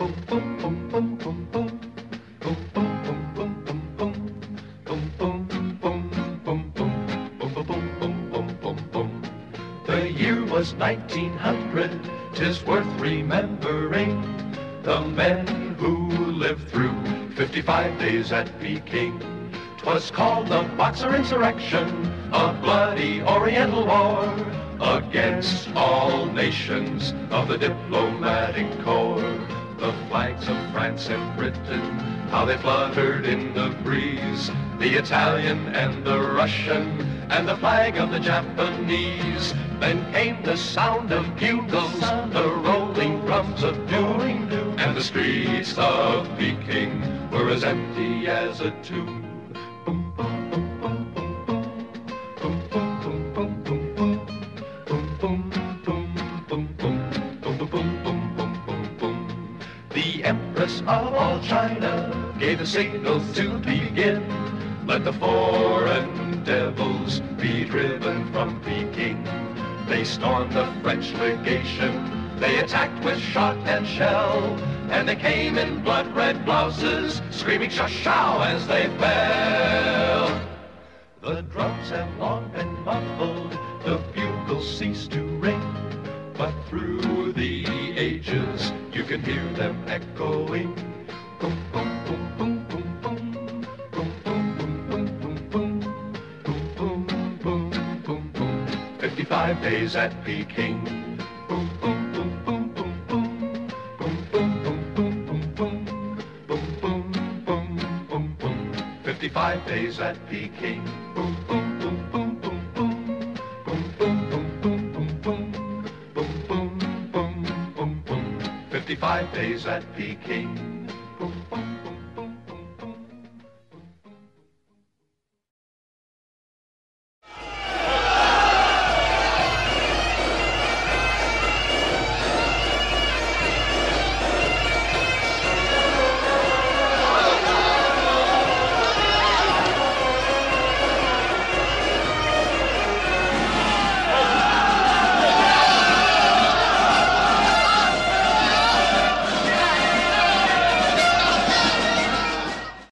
The year was 1900, tis worth remembering the men who lived through 55 days at Peking. 'Twas called the Boxer Insurrection, a bloody Oriental war against all nations of the diplomatic corps. The flags of France and Britain, how they fluttered in the breeze. The Italian and the Russian, and the flag of the Japanese. Then came the sound of bugles, the rolling drums of doom, and the streets of Peking were as empty as a tomb. The Empress of all China gave the signal to begin. Let the foreign devils be driven from Peking. They stormed the French legation. They attacked with shot and shell. And they came in blood-red blouses, screaming shao as they fell. The drums have long been muffled, the bugles cease to can hear them echoing. Boom, boom, boom, boom, boom, boom. Boom, boom, boom, boom, boom, boom. Boom, boom, boom, boom, boom. Fifty-five days at Peking. Boom, boom. Fifty-five days at Peking. Boom, boom, 55 days at Peking.